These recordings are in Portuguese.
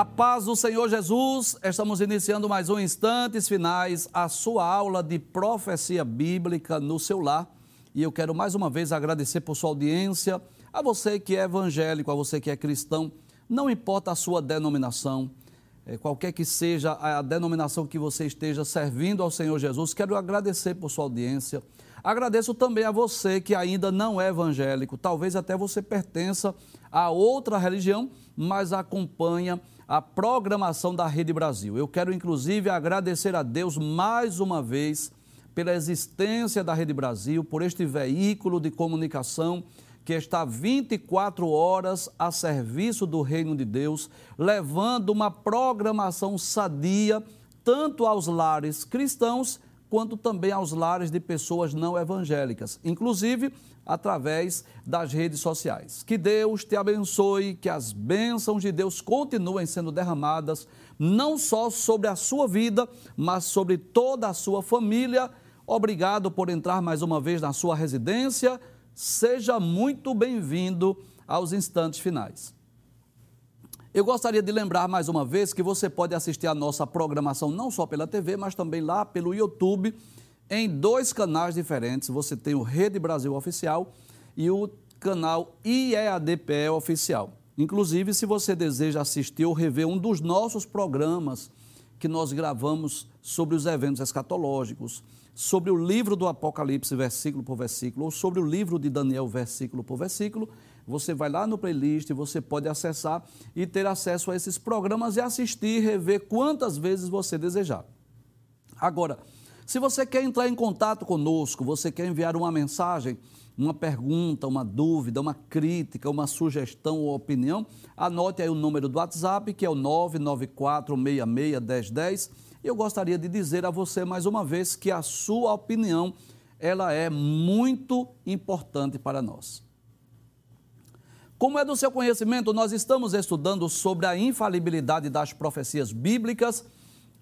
A paz do Senhor Jesus, estamos iniciando mais um Instantes Finais, a sua aula de profecia bíblica no seu lar. E eu quero mais uma vez agradecer por sua audiência, a você que é evangélico, a você que é cristão, não importa a sua denominação, eh, qualquer que seja a denominação que você esteja servindo ao Senhor Jesus, quero agradecer por sua audiência. Agradeço também a você que ainda não é evangélico, talvez até você pertença a outra religião, mas acompanha a programação da Rede Brasil. Eu quero, inclusive, agradecer a Deus mais uma vez pela existência da Rede Brasil, por este veículo de comunicação que está 24 horas a serviço do Reino de Deus, levando uma programação sadia tanto aos lares cristãos quanto também aos lares de pessoas não evangélicas, inclusive através das redes sociais. Que Deus te abençoe, que as bênçãos de Deus continuem sendo derramadas, não só sobre a sua vida, mas sobre toda a sua família. Obrigado por entrar mais uma vez na sua residência. Seja muito bem-vindo aos instantes finais. Eu gostaria de lembrar mais uma vez que você pode assistir a nossa programação não só pela TV, mas também lá pelo YouTube, em dois canais diferentes. Você tem o Rede Brasil Oficial e o canal IEADPE Oficial. Inclusive, se você deseja assistir ou rever um dos nossos programas que nós gravamos sobre os eventos escatológicos, sobre o livro do Apocalipse, versículo por versículo, ou sobre o livro de Daniel, versículo por versículo, você vai lá no playlist, você pode acessar e ter acesso a esses programas e assistir, rever quantas vezes você desejar. Agora, se você quer entrar em contato conosco, você quer enviar uma mensagem, uma pergunta, uma dúvida, uma crítica, uma sugestão ou opinião, anote aí o número do WhatsApp, que é o 994661010. Eu gostaria de dizer a você mais uma vez que a sua opinião ela é muito importante para nós. Como é do seu conhecimento, nós estamos estudando sobre a infalibilidade das profecias bíblicas.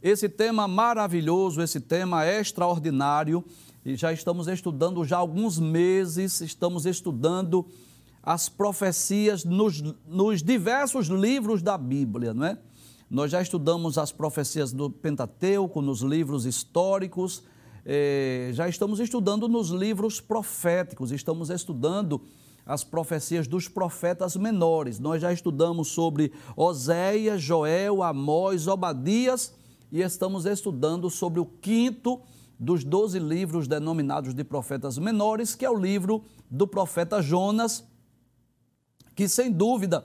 Esse tema maravilhoso, esse tema extraordinário, e já estamos estudando já há alguns meses, estamos estudando as profecias nos, nos diversos livros da Bíblia, não é? Nós já estudamos as profecias do Pentateuco, nos livros históricos, eh, já estamos estudando nos livros proféticos, estamos estudando as profecias dos profetas menores. Nós já estudamos sobre Oséias, Joel, Amós, Obadias e estamos estudando sobre o quinto dos doze livros denominados de profetas menores, que é o livro do profeta Jonas, que sem dúvida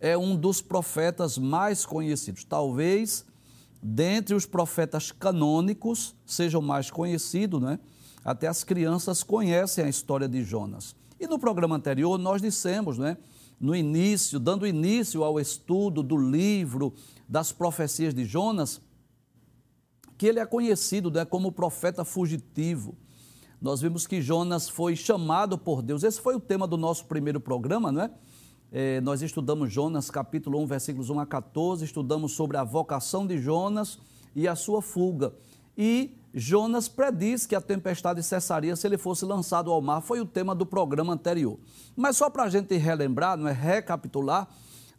é um dos profetas mais conhecidos. Talvez dentre os profetas canônicos seja o mais conhecido, né? Até as crianças conhecem a história de Jonas. E no programa anterior nós dissemos, né, no início, dando início ao estudo do livro das profecias de Jonas, que ele é conhecido né, como profeta fugitivo. Nós vimos que Jonas foi chamado por Deus. Esse foi o tema do nosso primeiro programa, não é? é nós estudamos Jonas, capítulo 1, versículos 1 a 14, estudamos sobre a vocação de Jonas e a sua fuga. E Jonas prediz que a tempestade cessaria se ele fosse lançado ao mar, foi o tema do programa anterior. Mas só para a gente relembrar, não é recapitular,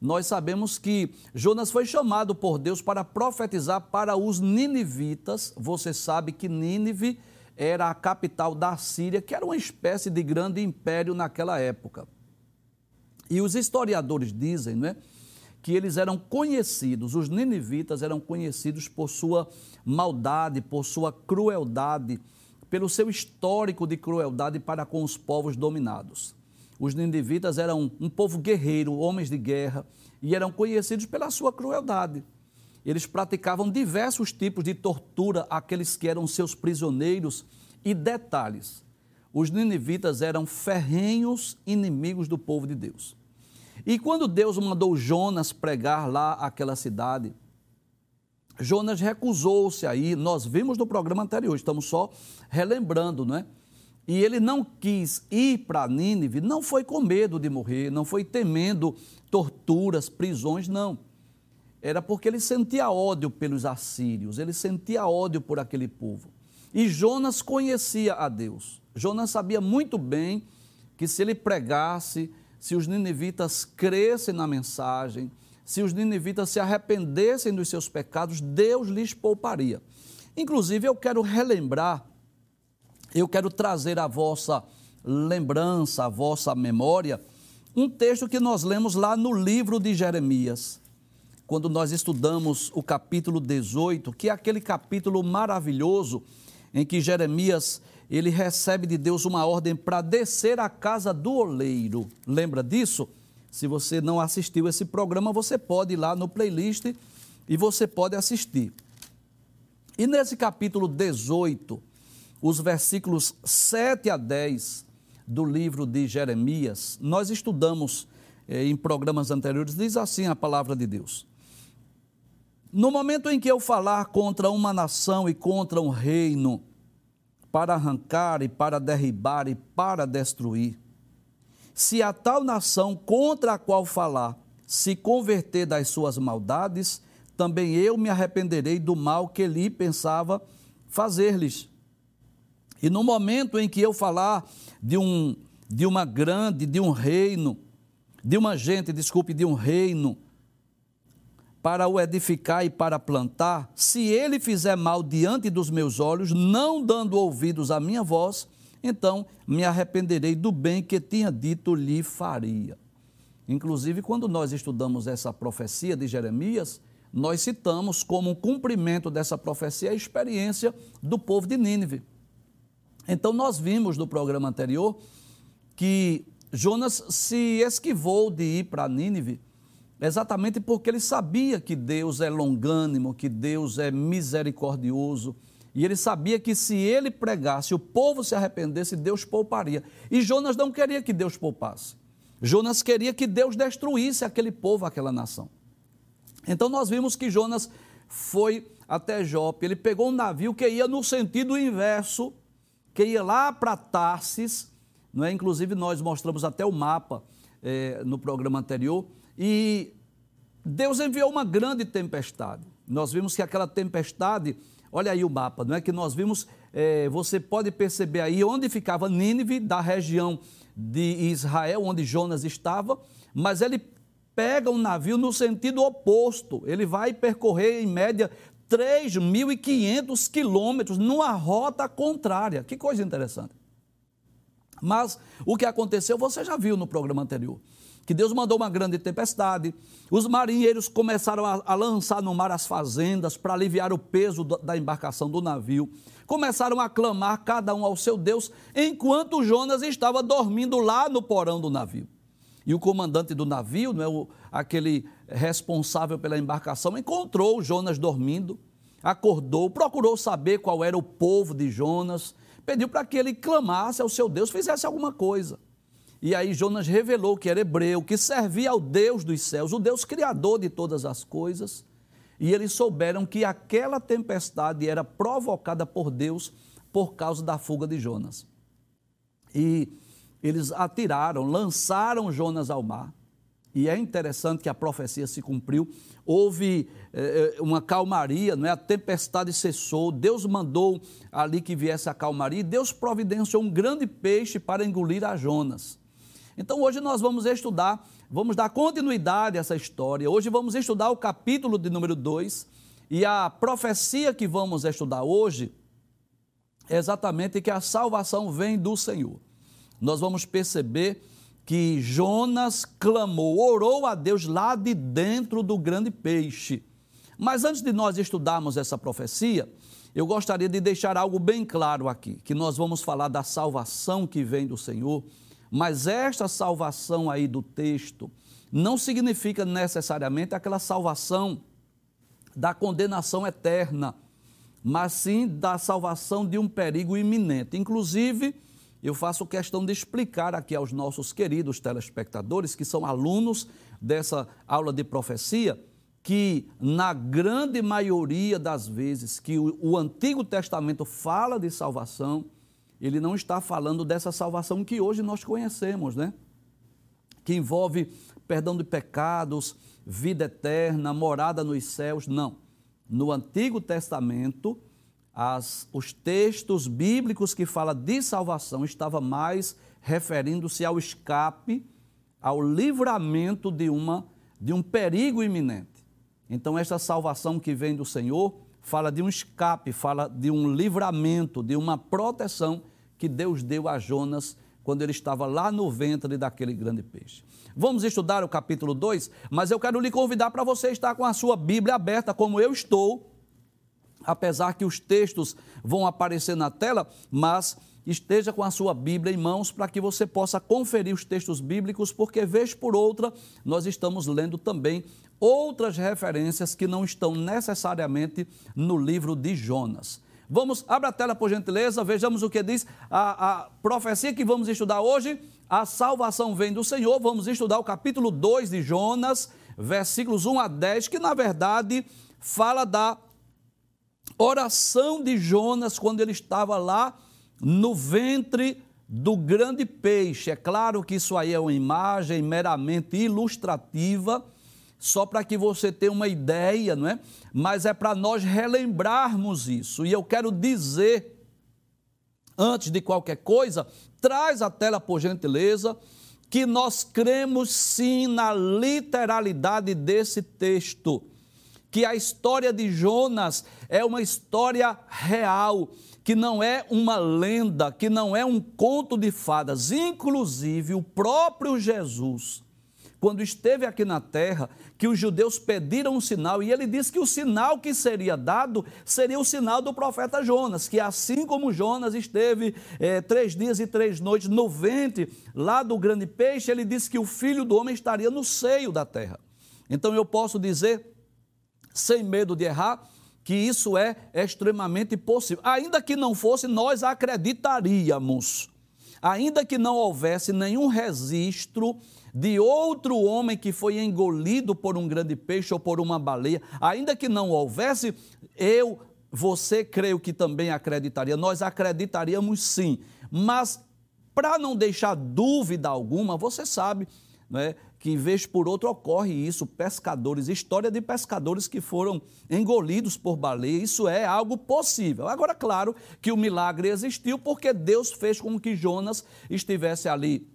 nós sabemos que Jonas foi chamado por Deus para profetizar para os ninivitas. Você sabe que Nínive era a capital da Síria, que era uma espécie de grande império naquela época. E os historiadores dizem, não é? Que eles eram conhecidos, os ninivitas eram conhecidos por sua maldade, por sua crueldade, pelo seu histórico de crueldade para com os povos dominados. Os ninivitas eram um povo guerreiro, homens de guerra, e eram conhecidos pela sua crueldade. Eles praticavam diversos tipos de tortura àqueles que eram seus prisioneiros. E detalhes: os ninivitas eram ferrenhos inimigos do povo de Deus. E quando Deus mandou Jonas pregar lá aquela cidade, Jonas recusou-se aí, nós vimos no programa anterior, estamos só relembrando, não é? E ele não quis ir para Nínive, não foi com medo de morrer, não foi temendo torturas, prisões, não. Era porque ele sentia ódio pelos assírios, ele sentia ódio por aquele povo. E Jonas conhecia a Deus. Jonas sabia muito bem que se ele pregasse, se os ninivitas crescem na mensagem, se os ninivitas se arrependessem dos seus pecados, Deus lhes pouparia. Inclusive, eu quero relembrar, eu quero trazer à vossa lembrança, à vossa memória, um texto que nós lemos lá no livro de Jeremias, quando nós estudamos o capítulo 18, que é aquele capítulo maravilhoso em que Jeremias ele recebe de Deus uma ordem para descer à casa do oleiro. Lembra disso? Se você não assistiu esse programa, você pode ir lá no playlist e você pode assistir. E nesse capítulo 18, os versículos 7 a 10 do livro de Jeremias, nós estudamos eh, em programas anteriores, diz assim a palavra de Deus. No momento em que eu falar contra uma nação e contra um reino, para arrancar e para derribar e para destruir, se a tal nação contra a qual falar se converter das suas maldades, também eu me arrependerei do mal que lhe pensava fazer-lhes. E no momento em que eu falar de um de uma grande, de um reino, de uma gente, desculpe, de um reino, para o edificar e para plantar, se ele fizer mal diante dos meus olhos, não dando ouvidos à minha voz, então me arrependerei do bem que tinha dito lhe faria. Inclusive, quando nós estudamos essa profecia de Jeremias, nós citamos como um cumprimento dessa profecia a experiência do povo de Nínive. Então, nós vimos no programa anterior que Jonas se esquivou de ir para Nínive exatamente porque ele sabia que Deus é longânimo, que Deus é misericordioso, e ele sabia que se ele pregasse, o povo se arrependesse, Deus pouparia. E Jonas não queria que Deus poupasse. Jonas queria que Deus destruísse aquele povo, aquela nação. Então nós vimos que Jonas foi até Jope, ele pegou um navio que ia no sentido inverso, que ia lá para Tarsis, não é? Inclusive nós mostramos até o mapa é, no programa anterior, e Deus enviou uma grande tempestade. Nós vimos que aquela tempestade Olha aí o mapa, não é que nós vimos, é, você pode perceber aí onde ficava Nínive, da região de Israel, onde Jonas estava, mas ele pega um navio no sentido oposto, ele vai percorrer em média 3.500 quilômetros numa rota contrária. Que coisa interessante. Mas o que aconteceu você já viu no programa anterior que Deus mandou uma grande tempestade. Os marinheiros começaram a, a lançar no mar as fazendas para aliviar o peso da embarcação do navio. Começaram a clamar cada um ao seu Deus, enquanto Jonas estava dormindo lá no porão do navio. E o comandante do navio, não é, o, aquele responsável pela embarcação, encontrou Jonas dormindo, acordou, procurou saber qual era o povo de Jonas, pediu para que ele clamasse ao seu Deus, fizesse alguma coisa. E aí Jonas revelou que era hebreu, que servia ao Deus dos céus, o Deus criador de todas as coisas. E eles souberam que aquela tempestade era provocada por Deus por causa da fuga de Jonas. E eles atiraram, lançaram Jonas ao mar. E é interessante que a profecia se cumpriu. Houve eh, eh uma calmaria, não é? a tempestade cessou. Deus mandou ali que viesse a calmaria. E Deus providenciou um grande peixe para engolir a Jonas. Então hoje nós vamos estudar, vamos dar continuidade a essa história. Hoje vamos estudar o capítulo de número 2 e a profecia que vamos estudar hoje é exatamente que a salvação vem do Senhor. Nós vamos perceber que Jonas clamou, orou a Deus lá de dentro do grande peixe. Mas antes de nós estudarmos essa profecia, eu gostaria de deixar algo bem claro aqui, que nós vamos falar da salvação que vem do Senhor mas esta salvação aí do texto não significa necessariamente aquela salvação da condenação eterna, mas sim da salvação de um perigo iminente. Inclusive, eu faço questão de explicar aqui aos nossos queridos telespectadores, que são alunos dessa aula de profecia, que na grande maioria das vezes que o, Antigo Testamento fala de salvação, ele não está falando dessa salvação que hoje nós conhecemos, né? Que envolve perdão de pecados, vida eterna, morada nos céus. Não. No Antigo Testamento, as, os textos bíblicos que falam de salvação estavam mais referindo-se ao escape, ao livramento de uma de um perigo iminente. Então, esta salvação que vem do Senhor fala de um escape, fala de um livramento, de uma proteção que Deus deu a Jonas quando ele estava lá no ventre daquele grande peixe. Vamos estudar o capítulo 2, mas eu quero lhe convidar para você estar com a sua Bíblia aberta, como eu estou, apesar que os textos vão aparecer na tela, mas esteja com a sua Bíblia em mãos para que você possa conferir os textos bíblicos, porque vez por outra nós estamos lendo também outras referências que não estão necessariamente no livro de Jonas. Vamos, abra a tela por gentileza, vejamos o que diz a, a profecia que vamos estudar hoje. A salvação vem do Senhor. Vamos estudar o capítulo 2 de Jonas, versículos 1 a 10, que na verdade fala da oração de Jonas quando ele estava lá no ventre do grande peixe. É claro que isso aí é uma imagem meramente ilustrativa só para que você tenha uma ideia, não é? Mas é para nós relembrarmos isso. E eu quero dizer, antes de qualquer coisa, traz a tela por gentileza, que nós cremos sim na literalidade desse texto. Que a história de Jonas é uma história real, que não é uma lenda, que não é um conto de fadas. Inclusive, o próprio Jesus quando esteve aqui na terra, que os judeus pediram um sinal, e ele disse que o sinal que seria dado seria o sinal do profeta Jonas, que assim como Jonas esteve é, três dias e três noites no ventre lá do grande peixe, ele disse que o filho do homem estaria no seio da terra. Então eu posso dizer, sem medo de errar, que isso é extremamente possível. Ainda que não fosse, nós acreditaríamos. Ainda que não houvesse nenhum registro de outro homem que foi engolido por um grande peixe ou por uma baleia, ainda que não houvesse, eu, você creio que também acreditaria. Nós acreditaríamos sim, mas para não deixar dúvida alguma, você sabe, né, que vez por outra ocorre isso, pescadores, história de pescadores que foram engolidos por baleia, isso é algo possível. Agora, claro que o milagre existiu porque Deus fez com que Jonas estivesse ali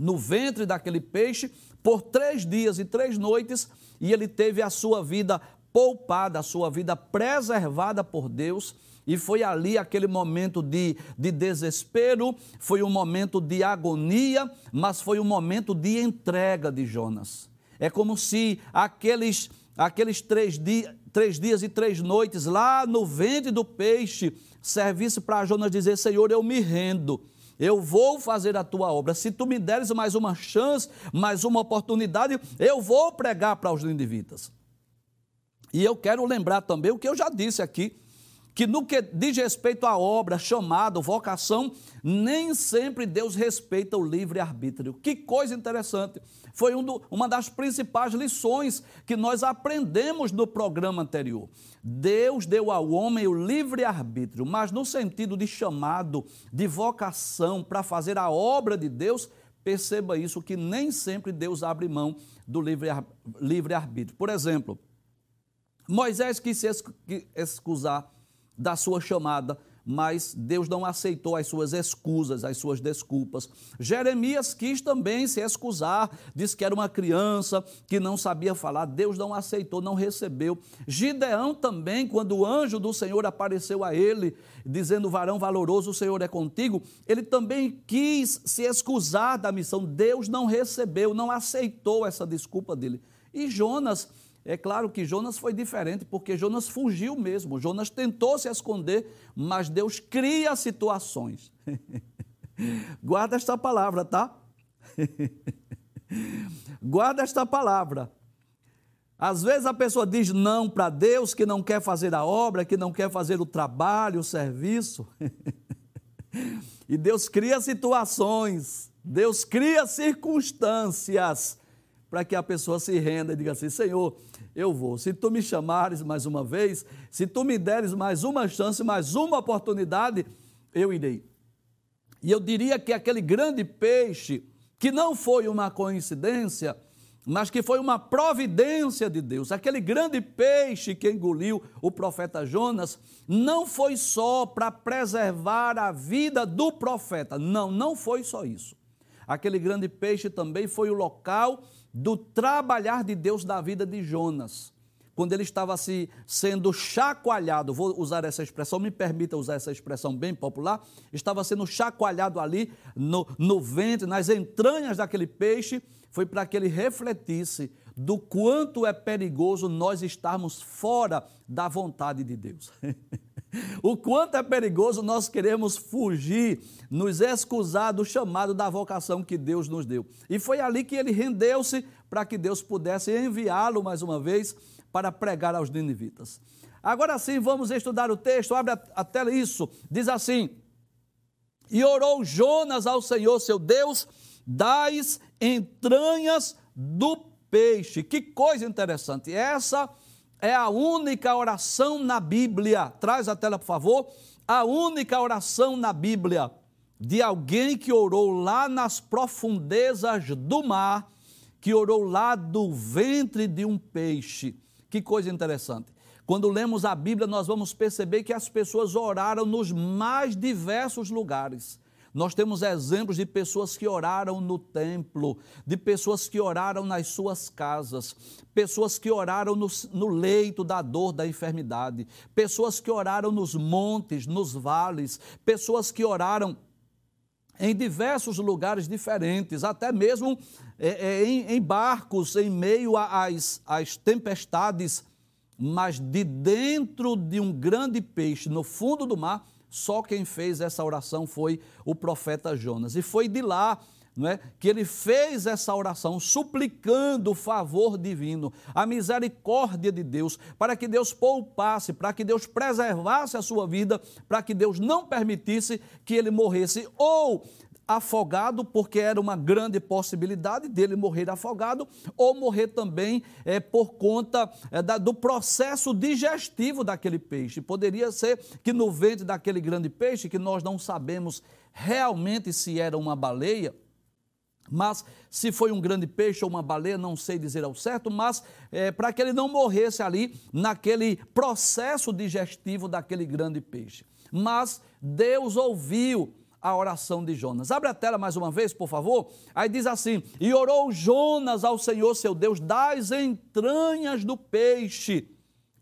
no ventre daquele peixe por três dias e três noites e ele teve a sua vida poupada, a sua vida preservada por Deus. E foi ali aquele momento de, de desespero, foi um momento de agonia, mas foi um momento de entrega de Jonas. É como se aqueles, aqueles três, di, três dias e três noites lá no ventre do peixe servisse para Jonas dizer: Senhor, eu me rendo eu vou fazer a tua obra. Se tu me deres mais uma chance, mais uma oportunidade, eu vou pregar para os ninivitas. E eu quero lembrar também o que eu já disse aqui, que no que diz respeito à obra, chamado, vocação, nem sempre Deus respeita o livre-arbítrio. Que coisa interessante. Foi um do, uma das principais lições que nós aprendemos no programa anterior. Deus deu ao homem o livre-arbítrio, mas no sentido de chamado, de vocação para fazer a obra de Deus, perceba isso, que nem sempre Deus abre mão do livre-arbítrio. Por exemplo, Moisés quis se excusar da sua chamada, mas Deus não aceitou as suas excusas, as suas desculpas. Jeremias quis também se excusar, disse que era uma criança que não sabia falar, Deus não aceitou, não recebeu. Gideão também, quando o anjo do Senhor apareceu a ele, dizendo: Varão valoroso, o Senhor é contigo, ele também quis se excusar da missão, Deus não recebeu, não aceitou essa desculpa dele. E Jonas é claro que Jonas foi diferente, porque Jonas fugiu mesmo. Jonas tentou se esconder, mas Deus cria situações. Guarda esta palavra, tá? Guarda esta palavra. Às vezes a pessoa diz não para Deus, que não quer fazer a obra, que não quer fazer o trabalho, o serviço. e Deus cria situações, Deus cria circunstâncias para que a pessoa se renda e diga assim: Senhor, eu vou. Se tu me chamares mais uma vez, se tu me deres mais uma chance, mais uma oportunidade, eu irei. E eu diria que aquele grande peixe, que não foi uma coincidência, mas que foi uma providência de Deus. Aquele grande peixe que engoliu o profeta Jonas não foi só para preservar a vida do profeta. Não, não foi só isso. aquele grande peixe também foi o local do trabalhar de Deus da vida de Jonas. Quando ele estava se sendo chacoalhado, vou usar essa expressão, me permita usar essa expressão bem popular, estava sendo chacoalhado ali no, no ventre, nas entranhas daquele peixe, foi para que ele refletisse do quanto é perigoso nós estarmos fora da vontade de Deus. o quanto é perigoso nós queremos fugir, nos excusar do chamado da vocação que Deus nos deu. E foi ali que ele rendeu-se para que Deus pudesse enviá-lo mais uma vez para pregar aos ninivitas. Agora sim, vamos estudar o texto, abre a tela isso. Diz assim: E orou Jonas ao Senhor seu Deus das entranhas do peixe. Que coisa interessante. Essa a única oração na Bíblia. Traz a tela, por favor. A única oração na Bíblia de alguém que orou lá nas profundezas do mar, que orou lá do ventre de um peixe. Que coisa interessante. Quando lemos a Bíblia, nós vamos perceber que as pessoas oraram nos mais diversos lugares. Nós temos exemplos de pessoas que oraram no templo, de pessoas que oraram nas suas casas, pessoas que oraram no, no, leito da dor, da enfermidade, pessoas que oraram nos montes, nos vales, pessoas que oraram em diversos lugares diferentes, até mesmo é, é, em, em, barcos, em meio às, às tempestades, mas de dentro de um grande peixe, no fundo do mar, só quem fez essa oração foi o profeta Jonas. E foi de lá é, que ele fez essa oração suplicando o favor divino, a misericórdia de Deus, para que Deus poupasse, para que Deus preservasse a sua vida, para que Deus não permitisse que ele morresse ou afogado, porque era uma grande possibilidade dele morrer afogado, ou morrer também é, por conta é, da, do processo digestivo daquele peixe. Poderia ser que no ventre daquele grande peixe, que nós não sabemos realmente se era uma baleia, mas se foi um grande peixe ou uma baleia, não sei dizer ao certo, mas é, para que ele não morresse ali naquele processo digestivo daquele grande peixe. Mas Deus ouviu a oração de Jonas. Abre a tela mais uma vez, por favor. Aí diz assim: E orou Jonas ao Senhor seu Deus das entranhas do peixe.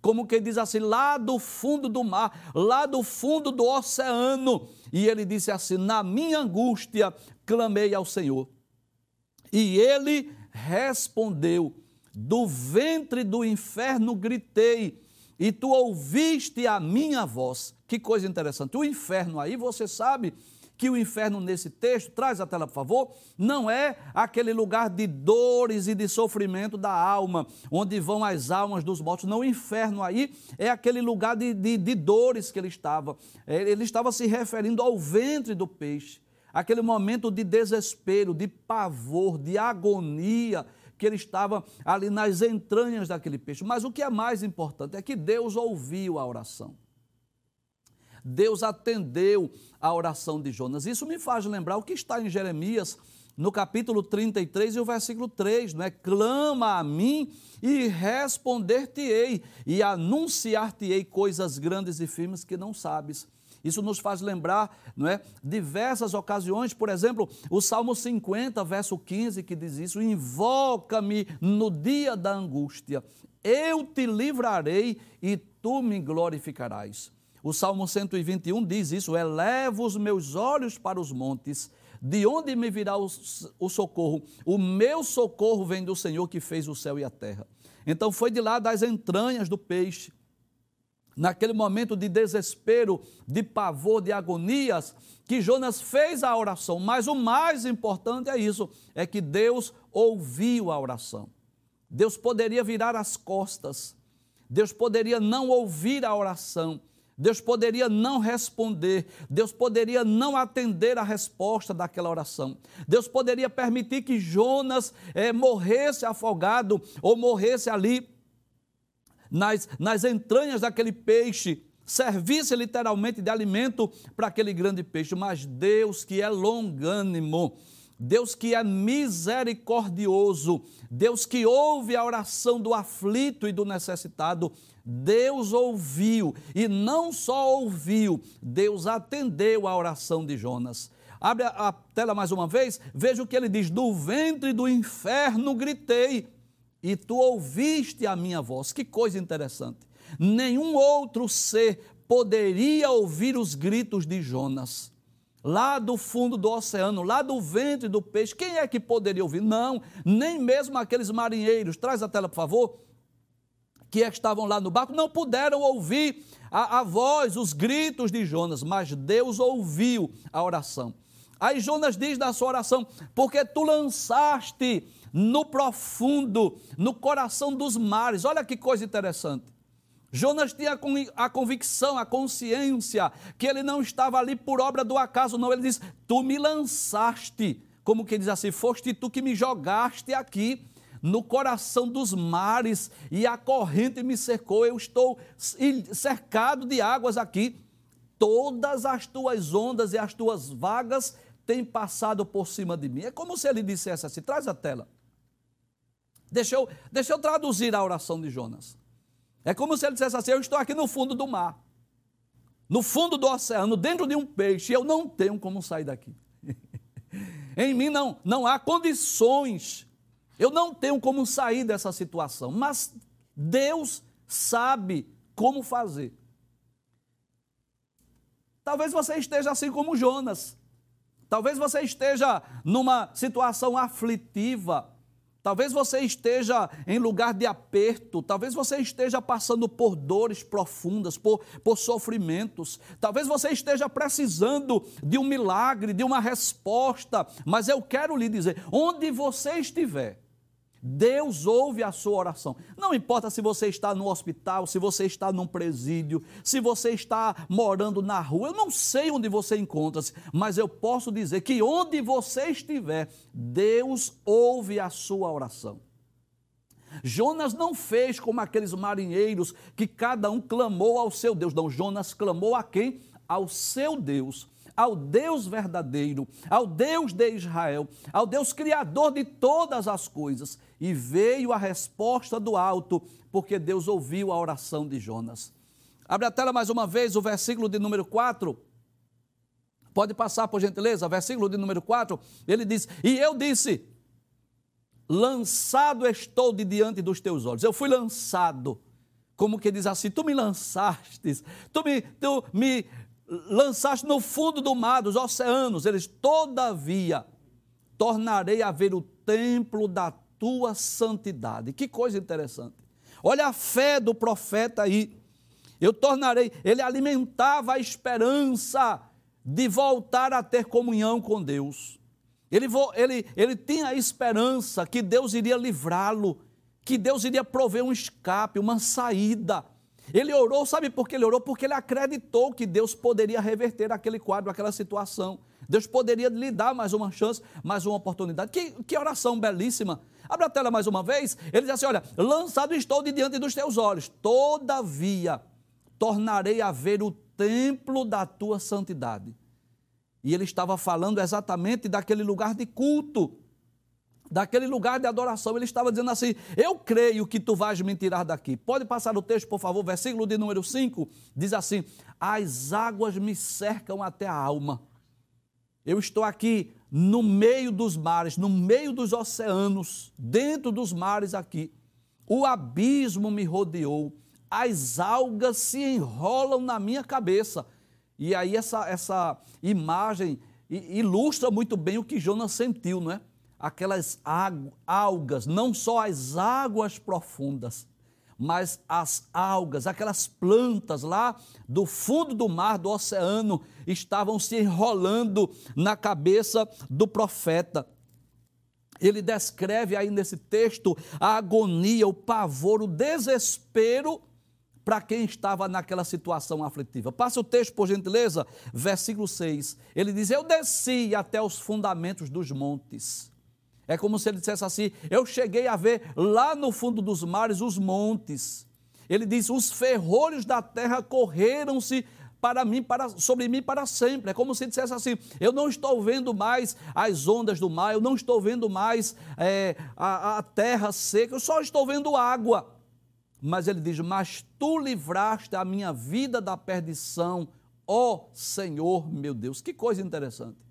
Como que diz assim, lá do fundo do mar, lá do fundo do oceano. E ele disse assim: Na minha angústia clamei ao Senhor. E ele respondeu: Do ventre do inferno gritei, e tu ouviste a minha voz. Que coisa interessante. O inferno aí, você sabe, que o inferno nesse texto, traz a tela por favor, não é aquele lugar de dores e de sofrimento da alma, onde vão as almas dos mortos. Não, o inferno aí é aquele lugar de, de, de dores que ele estava. É, ele estava se referindo ao ventre do peixe, aquele momento de desespero, de pavor, de agonia que ele estava ali nas entranhas daquele peixe. Mas o que é mais importante é que Deus ouviu a oração. Deus atendeu a oração de Jonas. Isso me faz lembrar o que está em Jeremias, no capítulo 33 e o versículo 3, não é? Clama a mim e responder-te-ei e anunciar-te-ei coisas grandes e firmes que não sabes. Isso nos faz lembrar, não é? Diversas ocasiões, por exemplo, o Salmo 50, verso 15, que diz isso: Invoca-me no dia da angústia, eu te livrarei e tu me glorificarás. O Salmo 121 diz isso: Elevo os meus olhos para os montes, de onde me virá o, o, socorro? O meu socorro vem do Senhor que fez o céu e a terra. Então foi de lá das entranhas do peixe, naquele momento de desespero, de pavor, de agonias, que Jonas fez a oração. Mas o mais importante é isso: é que Deus ouviu a oração. Deus poderia virar as costas, Deus poderia não ouvir a oração, Deus poderia não responder, Deus poderia não atender a resposta daquela oração. Deus poderia permitir que Jonas é, morresse afogado ou morresse ali nas, nas entranhas daquele peixe, servisse literalmente de alimento para aquele grande peixe. Mas Deus, que é longânimo, Deus que é misericordioso, Deus que ouve a oração do aflito e do necessitado, Deus ouviu, e não só ouviu, Deus atendeu a oração de Jonas. Abre a, a tela mais uma vez, veja o que ele diz: Do ventre do inferno gritei, e tu ouviste a minha voz. Que coisa interessante. Nenhum outro ser poderia ouvir os gritos de Jonas. Lá do fundo do oceano, lá do ventre do peixe, quem é que poderia ouvir? Não, nem mesmo aqueles marinheiros. Traz a tela, por favor que estavam lá no barco não puderam ouvir a, a, voz, os gritos de Jonas, mas Deus ouviu a oração. Aí Jonas diz na sua oração: Porque tu lançaste no profundo, no coração dos mares. Olha que coisa interessante. Jonas tinha a convicção, a consciência, que ele não estava ali por obra do acaso, não. Ele diz: Tu me lançaste, como que diz assim, foste tu que me jogaste aqui no coração dos mares e a corrente me cercou. Eu estou cercado de águas aqui. Todas as tuas ondas e as tuas vagas têm passado por cima de mim. É como se ele dissesse assim: traz a tela. Deixa eu, deixa eu traduzir a oração de Jonas. É como se ele dissesse assim: Eu estou aqui no fundo do mar, no fundo do oceano, dentro de um peixe, e eu não tenho como sair daqui. em mim não, não há condições, eu não tenho como sair dessa situação, mas Deus sabe como fazer. Talvez você esteja assim como Jonas. Talvez você esteja numa situação aflitiva, Talvez você esteja em lugar de aperto, talvez você esteja passando por dores profundas, por, por sofrimentos, talvez você esteja precisando de um milagre, de uma resposta, mas eu quero lhe dizer: onde você estiver, Deus ouve a sua oração. Não importa se você está no hospital, se você está num presídio, se você está morando na rua, eu não sei onde você encontra-se, mas eu posso dizer que onde você estiver, Deus ouve a sua oração. Jonas não fez como aqueles marinheiros que cada um clamou ao seu Deus. Não, Jonas clamou a quem? Ao seu Deus ao Deus verdadeiro, ao Deus de Israel, ao Deus criador de todas as coisas. E veio a resposta do alto, porque Deus ouviu a oração de Jonas. Abre a tela mais uma vez, o versículo de número 4. Pode passar, por gentileza, versículo de número 4. Ele diz: E eu disse: Lançado estou de diante dos teus olhos. Eu fui lançado como que diz assim: Tu me lançastes, tu me, tu me lançaste no fundo do mar, dos oceanos, eles, todavia, tornarei a ver o templo da tua santidade. Que coisa interessante. Olha a fé do profeta aí. Eu tornarei, ele alimentava a esperança de voltar a ter comunhão com Deus. Ele, ele, ele tinha a esperança que Deus iria livrá-lo, que Deus iria prover um escape, uma saída. Ele orou, sabe por que ele orou? Porque ele acreditou que Deus poderia reverter aquele quadro, aquela situação. Deus poderia lhe dar mais uma chance, mais uma oportunidade. Que, que oração belíssima. Abre a tela mais uma vez. Ele diz assim: Olha, lançado estou de diante dos teus olhos, todavia tornarei a ver o templo da tua santidade. E ele estava falando exatamente daquele lugar de culto daquele lugar de adoração, ele estava dizendo assim: Eu creio que tu vais me tirar daqui. Pode passar o texto, por favor, versículo de número 5, diz assim: As águas me cercam até a alma. Eu estou aqui no meio dos mares, no meio dos oceanos, dentro dos mares aqui. O abismo me rodeou, as algas se enrolam na minha cabeça. E aí essa, essa imagem ilustra muito bem o que Jonas sentiu, não é? Aquelas algas, não só as águas profundas, mas as algas, aquelas plantas lá do fundo do mar, do oceano, estavam se enrolando na cabeça do profeta. Ele descreve aí nesse texto a agonia, o pavor, o desespero para quem estava naquela situação aflitiva. Passa o texto, por gentileza, versículo 6. Ele diz: Eu desci até os fundamentos dos montes é como se ele dissesse assim: Eu cheguei a ver lá no fundo dos mares os montes. Ele diz: Os ferrolhos da terra correram-se para mim, para, sobre mim para sempre. É como se dissesse assim: eu não estou vendo mais as ondas do mar, eu não estou vendo mais é, a, a terra seca, eu só estou vendo água. Mas ele diz: Mas tu livraste a minha vida da perdição, ó Senhor meu Deus. Que coisa interessante.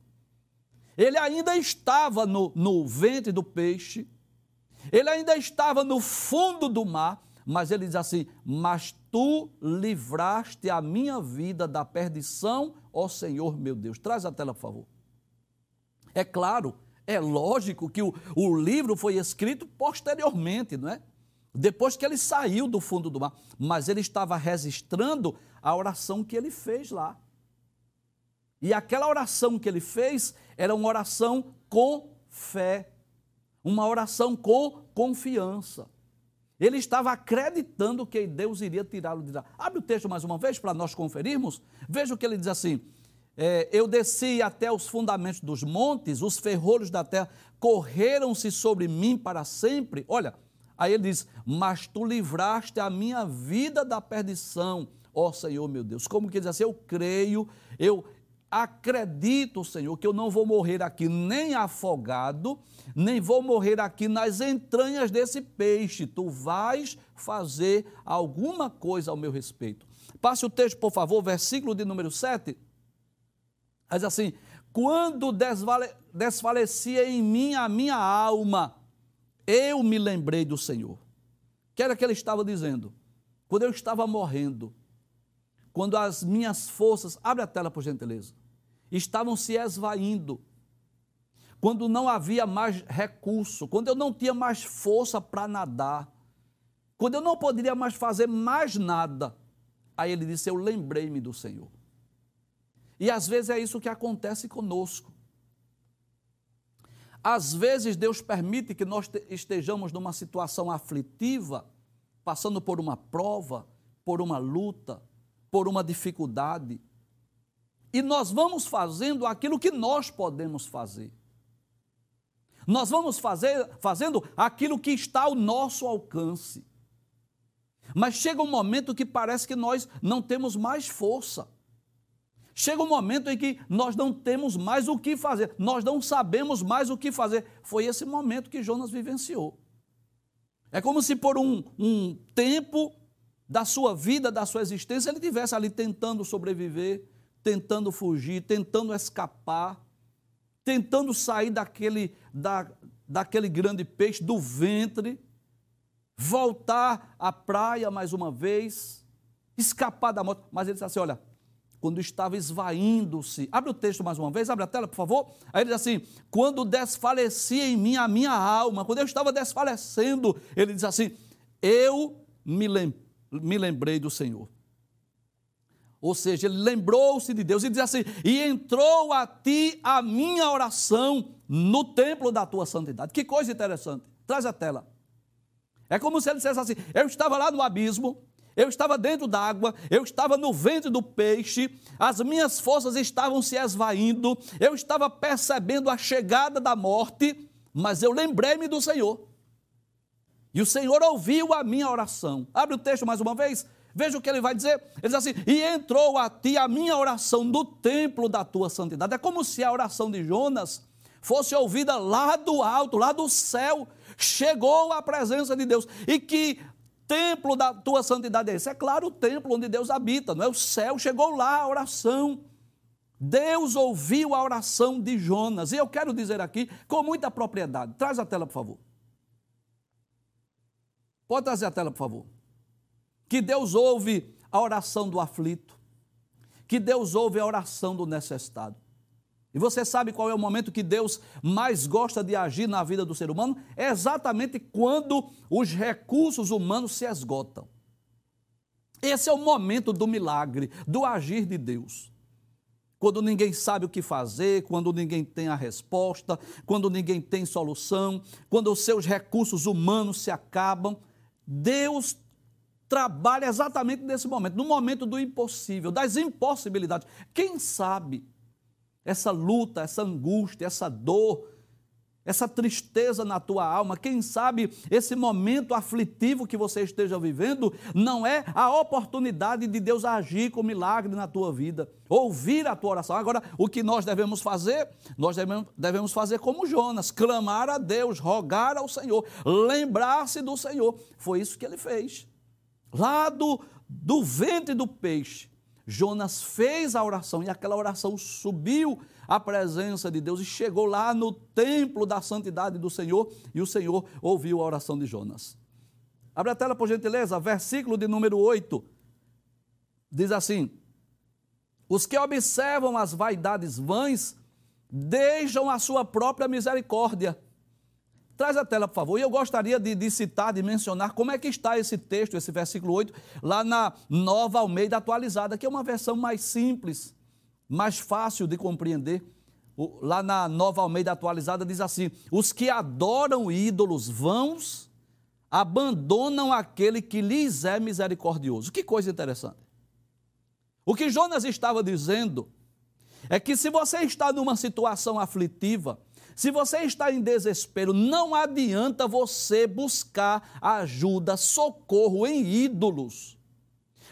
Ele ainda estava no, no ventre do peixe, ele ainda estava no fundo do mar, mas ele diz assim: Mas tu livraste a minha vida da perdição, ó Senhor meu Deus. Traz a tela, por favor. É claro, é lógico que o, o livro foi escrito posteriormente, não é? Depois que ele saiu do fundo do mar, mas ele estava registrando a oração que ele fez lá. E aquela oração que ele fez era uma oração com fé, uma oração com confiança. Ele estava acreditando que Deus iria tirá-lo de lá. Abre o texto mais uma vez para nós conferirmos. Veja o que ele diz assim: é, Eu desci até os fundamentos dos montes, os ferrolhos da terra correram-se sobre mim para sempre. Olha, aí ele diz: Mas tu livraste a minha vida da perdição, ó Senhor meu Deus. Como que diz assim? Eu creio, eu, acredito, Senhor, que eu não vou morrer aqui nem afogado, nem vou morrer aqui nas entranhas desse peixe. Tu vais fazer alguma coisa ao meu respeito. Passe o texto, por favor, versículo de número 7. Diz assim: Quando desfalecia em mim a minha alma, eu me lembrei do Senhor. Que era que ele estava dizendo? Quando eu estava morrendo, quando as minhas forças, abre a tela por gentileza, estavam se esvaindo, quando não havia mais recurso, quando eu não tinha mais força para nadar, quando eu não poderia mais fazer mais nada, aí ele disse: Eu lembrei-me do Senhor. E às vezes é isso que acontece conosco. Às vezes Deus permite que nós estejamos numa situação aflitiva, passando por uma prova, por uma luta, por uma dificuldade. E nós vamos fazendo aquilo que nós podemos fazer. Nós vamos fazer, fazendo aquilo que está ao nosso alcance. Mas chega um momento que parece que nós não temos mais força. Chega um momento em que nós não temos mais o que fazer, nós não sabemos mais o que fazer. Foi esse momento que Jonas vivenciou. É como se por um, um tempo da sua vida, da sua existência, ele tivesse ali tentando sobreviver, tentando fugir, tentando escapar, tentando sair daquele, da, daquele grande peixe, do ventre, voltar à praia mais uma vez, escapar da morte. Mas ele disse assim: olha, quando estava esvaindo-se. Abre o texto mais uma vez, abre a tela, por favor. Aí ele diz assim: quando desfalecia em mim a minha alma, quando eu estava desfalecendo, ele diz assim: eu me lembrei me lembrei do Senhor. Ou seja, ele lembrou-se de Deus e diz assim: e entrou a ti a minha oração no templo da tua santidade. Que coisa interessante. Traz a tela. É como se ele dissesse assim: eu estava lá no abismo, eu estava dentro d'água, eu estava no ventre do peixe, as minhas forças estavam se esvaindo, eu estava percebendo a chegada da morte, mas eu lembrei-me do Senhor. E o Senhor ouviu a minha oração. Abre o texto mais uma vez. Veja o que ele vai dizer. Ele diz assim: E entrou a ti a minha oração no templo da tua santidade. É como se a oração de Jonas fosse ouvida lá do alto, lá do céu. Chegou à presença de Deus. E que templo da tua santidade é esse? É claro, o templo onde Deus habita, não é? O céu chegou lá a oração. Deus ouviu a oração de Jonas. E eu quero dizer aqui com muita propriedade. Traz a tela, por favor. Pode trazer a tela, por favor. Que Deus ouve a oração do aflito. Que Deus ouve a oração do necessitado. E você sabe qual é o momento que Deus mais gosta de agir na vida do ser humano? É exatamente quando os recursos humanos se esgotam. Esse é o momento do milagre, do agir de Deus. Quando ninguém sabe o que fazer, quando ninguém tem a resposta, quando ninguém tem solução, quando os seus recursos humanos se acabam, Deus trabalha exatamente nesse momento, no momento do impossível, das impossibilidades. Quem sabe essa luta, essa angústia, essa dor, essa tristeza na tua alma, quem sabe esse momento aflitivo que você esteja vivendo não é a oportunidade de Deus agir com milagre na tua vida, ouvir a tua oração. Agora, o que nós devemos fazer? Nós devemos fazer como Jonas, clamar a Deus, rogar ao Senhor, lembrar-se do Senhor. Foi isso que ele fez. Lá do, do ventre do peixe, Jonas fez a oração e aquela oração subiu à presença de Deus e chegou lá no templo da santidade do Senhor e o Senhor ouviu a oração de Jonas. Abre a tela, por gentileza, versículo de número 8. Diz assim: Os que observam as vaidades vãs deixam a sua própria misericórdia Traz a tela, por favor. E eu gostaria de, de, citar, de mencionar como é que está esse texto, esse versículo 8, lá na Nova Almeida Atualizada, que é uma versão mais simples, mais fácil de compreender. O, lá na Nova Almeida Atualizada diz assim: Os que adoram ídolos vãos abandonam aquele que lhes é misericordioso. Que coisa interessante. O que Jonas estava dizendo é que se você está numa situação aflitiva, se você está em desespero, não adianta você buscar ajuda, socorro em ídolos.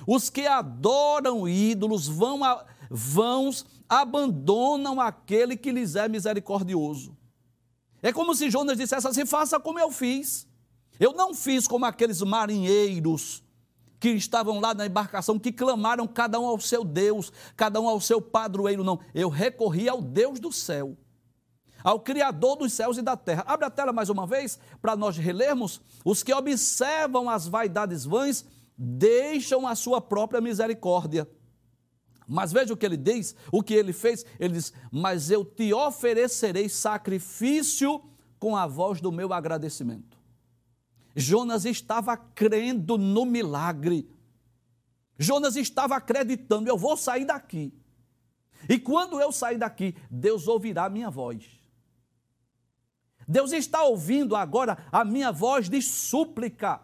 Os que adoram ídolos vão, a, vãos abandonam aquele que lhes é misericordioso. É como se Jonas dissesse assim: faça como eu fiz. Eu não fiz como aqueles marinheiros que estavam lá na embarcação, que clamaram cada um ao seu Deus, cada um ao seu padroeiro. Não, eu recorri ao Deus do céu ao Criador dos céus e da terra. Abre a tela mais uma vez para nós relermos. Os que observam as vaidades vãs deixam a sua própria misericórdia. Mas veja o que ele diz, o que ele fez. Ele diz: Mas eu te oferecerei sacrifício com a voz do meu agradecimento. Jonas estava crendo no milagre. Jonas estava acreditando: eu vou sair daqui. E quando eu sair daqui, Deus ouvirá a minha voz. Deus está ouvindo agora a minha voz de súplica,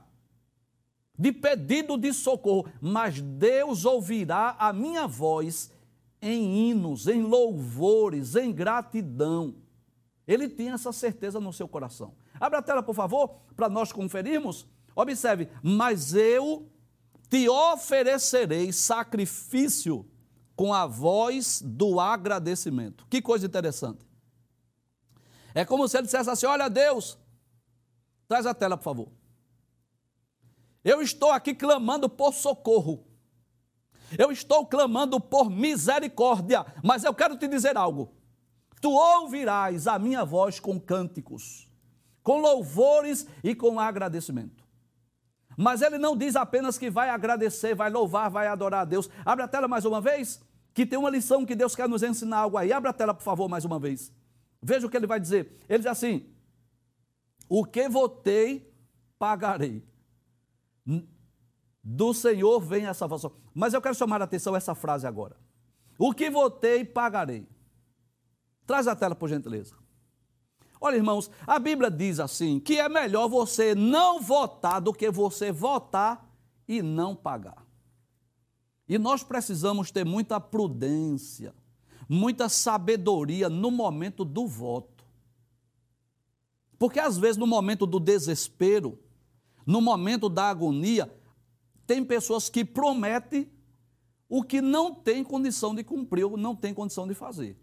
de pedido de socorro, mas Deus ouvirá a minha voz em hinos, em louvores, em gratidão. Ele tinha essa certeza no seu coração. Abra a tela, por favor, para nós conferirmos. Observe, mas eu te oferecerei sacrifício com a voz do agradecimento. Que coisa interessante. É como se ele dissesse assim: Olha, Deus, traz a tela, por favor. Eu estou aqui clamando por socorro. Eu estou clamando por misericórdia. Mas eu quero te dizer algo. Tu ouvirás a minha voz com cânticos, com louvores e com agradecimento. Mas ele não diz apenas que vai agradecer, vai louvar, vai adorar a Deus. Abre a tela mais uma vez, que tem uma lição que Deus quer nos ensinar algo aí. Abre a tela, por favor, mais uma vez. Veja o que ele vai dizer. Ele diz assim: O que votei, pagarei. Do Senhor vem a salvação. Mas eu quero chamar a atenção essa frase agora. O que votei, pagarei. Traz a tela, por gentileza. Olha, irmãos, a Bíblia diz assim: que é melhor você não votar do que você votar e não pagar. E nós precisamos ter muita prudência muita sabedoria no momento do voto. Porque às vezes, no momento do desespero, no momento da agonia, tem pessoas que prometem o que não tem condição de cumprir, ou não tem condição de fazer.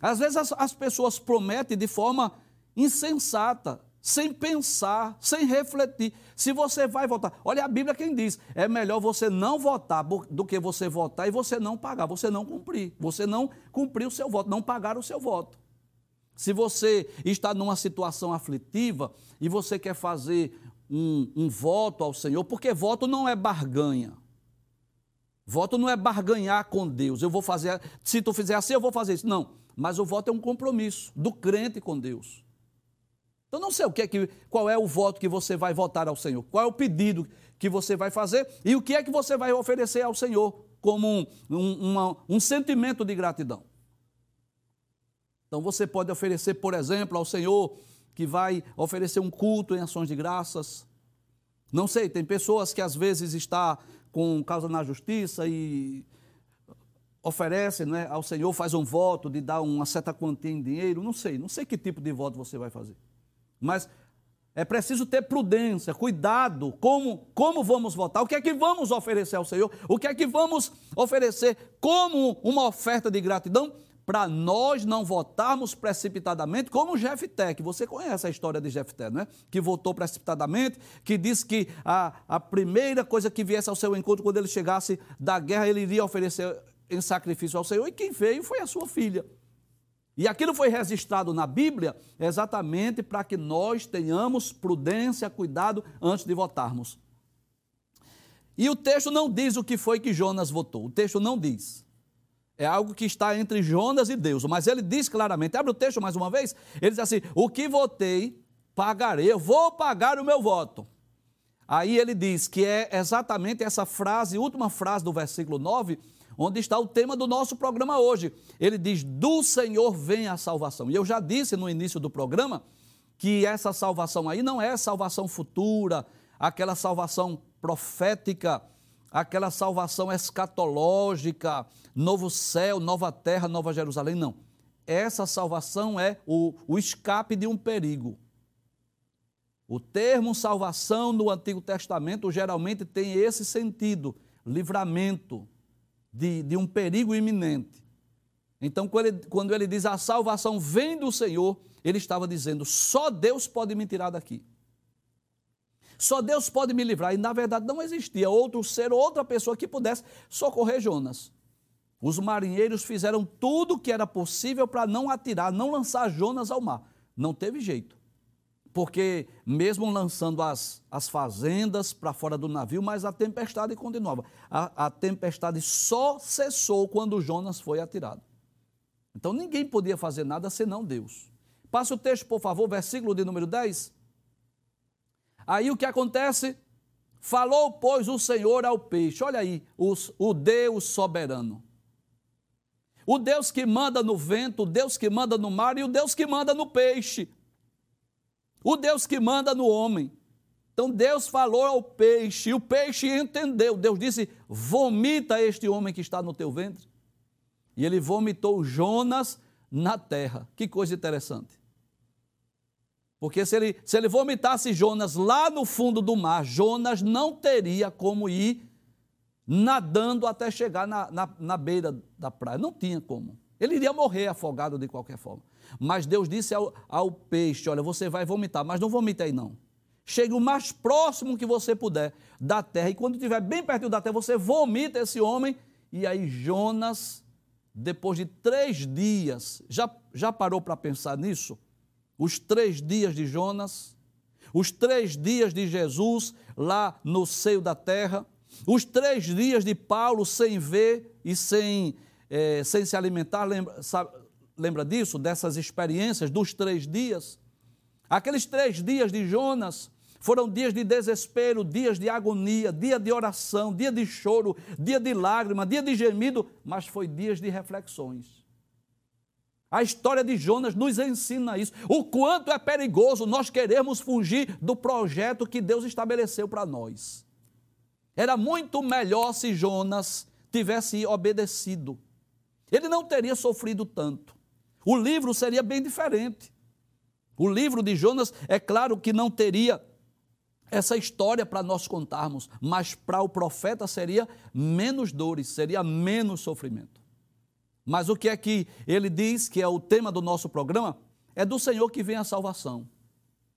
Às vezes as, as pessoas prometem de forma insensata, sem pensar, sem refletir. Se você vai votar, olha a Bíblia quem diz: é melhor você não votar do que você votar e você não pagar, você não cumprir, você não cumprir o seu voto, não pagar o seu voto. Se você está numa situação aflitiva e você quer fazer um, um voto ao Senhor, porque voto não é barganha. Voto não é barganhar com Deus. Eu vou fazer, se tu fizer assim, eu vou fazer isso. Não, mas o voto é um compromisso do crente com Deus. Então não sei o que é que, qual é o voto que você vai votar ao Senhor, qual é o pedido que você vai fazer e o que é que você vai oferecer ao Senhor como um, um, uma, um sentimento de gratidão. Então você pode oferecer, por exemplo, ao Senhor que vai oferecer um culto em ações de graças. Não sei, tem pessoas que às vezes está com causa na justiça e oferece né, ao Senhor, faz um voto de dar uma certa quantia em dinheiro, não sei, não sei que tipo de voto você vai fazer. Mas é preciso ter prudência, cuidado, como, como vamos votar, o que é que vamos oferecer ao Senhor, o que é que vamos oferecer como uma oferta de gratidão, para nós não votarmos precipitadamente, como Jefté, que você conhece a história de Jefté, não é? Que votou precipitadamente, que disse que a, a primeira coisa que viesse ao seu encontro, quando ele chegasse da guerra, ele iria oferecer em sacrifício ao Senhor, e quem veio foi a sua filha. E aquilo foi registrado na Bíblia exatamente para que nós tenhamos prudência, cuidado antes de votarmos. E o texto não diz o que foi que Jonas votou, o texto não diz. É algo que está entre Jonas e Deus. Mas ele diz claramente, abre o texto mais uma vez, ele diz assim: O que votei, pagarei, eu vou pagar o meu voto. Aí ele diz que é exatamente essa frase, última frase do versículo 9, onde está o tema do nosso programa hoje. Ele diz: Do Senhor vem a salvação. E eu já disse no início do programa que essa salvação aí não é salvação futura, aquela salvação profética aquela salvação escatológica, novo céu, nova terra, nova Jerusalém. Não. Essa salvação é o, o escape de um perigo. O termo salvação no Antigo Testamento geralmente tem esse sentido, livramento de, de um perigo iminente. Então, quando ele, quando ele diz a salvação vem do Senhor, ele estava dizendo: só Deus pode me tirar daqui. Só Deus pode me livrar. E na verdade não existia outro ser, outra pessoa que pudesse socorrer Jonas. Os marinheiros fizeram tudo o que era possível para não atirar, não lançar Jonas ao mar. Não teve jeito. Porque, mesmo lançando as, as fazendas para fora do navio, mas a tempestade continuava. A, a tempestade só cessou quando Jonas foi atirado. Então ninguém podia fazer nada senão Deus. Passe o texto, por favor, versículo de número 10. Aí o que acontece? Falou, pois, o Senhor ao peixe. Olha aí, os, o Deus soberano. O Deus que manda no vento, o Deus que manda no mar e o Deus que manda no peixe. O Deus que manda no homem. Então Deus falou ao peixe, e o peixe entendeu. Deus disse: Vomita este homem que está no teu ventre. E ele vomitou Jonas na terra. Que coisa interessante. Porque se ele, se ele vomitasse Jonas lá no fundo do mar, Jonas não teria como ir nadando até chegar na, na, na beira da praia. Não tinha como. Ele iria morrer afogado de qualquer forma. Mas Deus disse ao, ao peixe: Olha, você vai vomitar, mas não vomite aí não. Chegue o mais próximo que você puder da terra. E quando estiver bem perto da terra, você vomita esse homem. E aí Jonas, depois de três dias, já, já parou para pensar nisso? os três dias de Jonas, os três dias de Jesus lá no seio da terra, os três dias de Paulo sem ver e sem, é, sem se alimentar, lembra, sabe, lembra disso? Dessas experiências dos três dias? Aqueles três dias de Jonas foram dias de desespero, dias de agonia, dia de oração, dia de choro, dia de lágrima, dia de gemido, mas foi dias de reflexões. A história de Jonas nos ensina isso. O quanto é perigoso nós queremos fugir do projeto que Deus estabeleceu para nós. Era muito melhor se Jonas tivesse obedecido. Ele não teria sofrido tanto. O livro seria bem diferente. O livro de Jonas, é claro que não teria essa história para nós contarmos, mas para o profeta seria menos dores, seria menos sofrimento. Mas o que é que ele diz, que é o tema do nosso programa? É do Senhor que vem a salvação.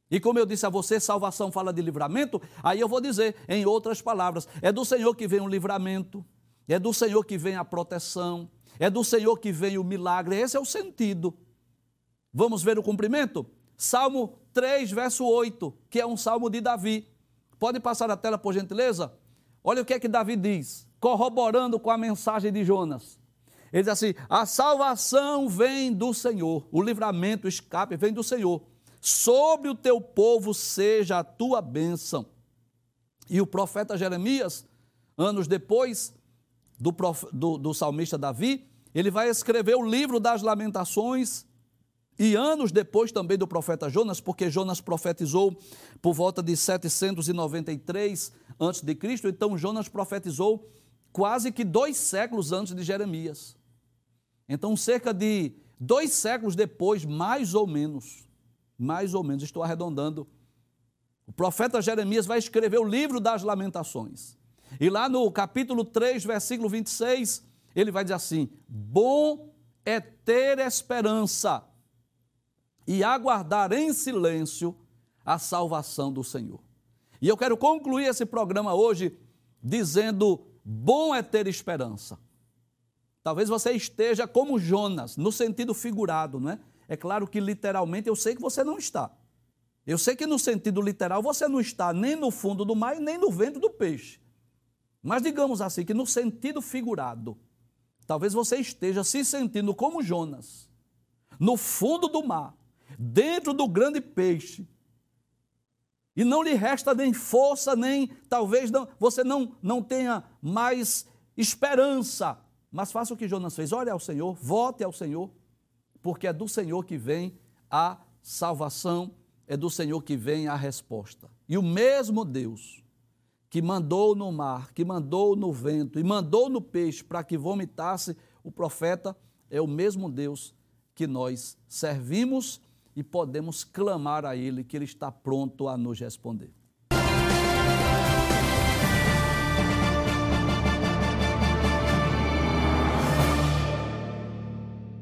E como eu disse a você, salvação fala de livramento, aí eu vou dizer em outras palavras: é do Senhor que vem o livramento, é do Senhor que vem a proteção, é do Senhor que vem o milagre. Esse é o sentido. Vamos ver o cumprimento? Salmo 3, verso 8, que é um salmo de Davi. Pode passar a tela, por gentileza? Olha o que é que Davi diz, corroborando com a mensagem de Jonas. Ele diz assim: a salvação vem do Senhor, o livramento, o escape vem do Senhor. Sobre o teu povo seja a tua bênção. E o profeta Jeremias, anos depois do, prof, do, do salmista Davi, ele vai escrever o livro das Lamentações. E anos depois também do profeta Jonas, porque Jonas profetizou por volta de 793 a.C., então Jonas profetizou quase que dois séculos antes de Jeremias. Então, cerca de dois séculos depois, mais ou menos, mais ou menos, estou arredondando, o profeta Jeremias vai escrever o livro das Lamentações. E lá no capítulo 3, versículo 26, ele vai dizer assim: Bom é ter esperança e aguardar em silêncio a salvação do Senhor. E eu quero concluir esse programa hoje dizendo: bom é ter esperança. Talvez você esteja como Jonas, no sentido figurado, não é? É claro que literalmente eu sei que você não está. Eu sei que no sentido literal você não está nem no fundo do mar e nem no ventre do peixe. Mas digamos assim, que no sentido figurado, talvez você esteja se sentindo como Jonas, no fundo do mar, dentro do grande peixe, e não lhe resta nem força, nem talvez não, você não, não tenha mais esperança. Mas faça o que Jonas fez: olhe ao Senhor, vote ao Senhor, porque é do Senhor que vem a salvação, é do Senhor que vem a resposta. E o mesmo Deus que mandou no mar, que mandou no vento e mandou no peixe para que vomitasse o profeta, é o mesmo Deus que nós servimos e podemos clamar a Ele que Ele está pronto a nos responder.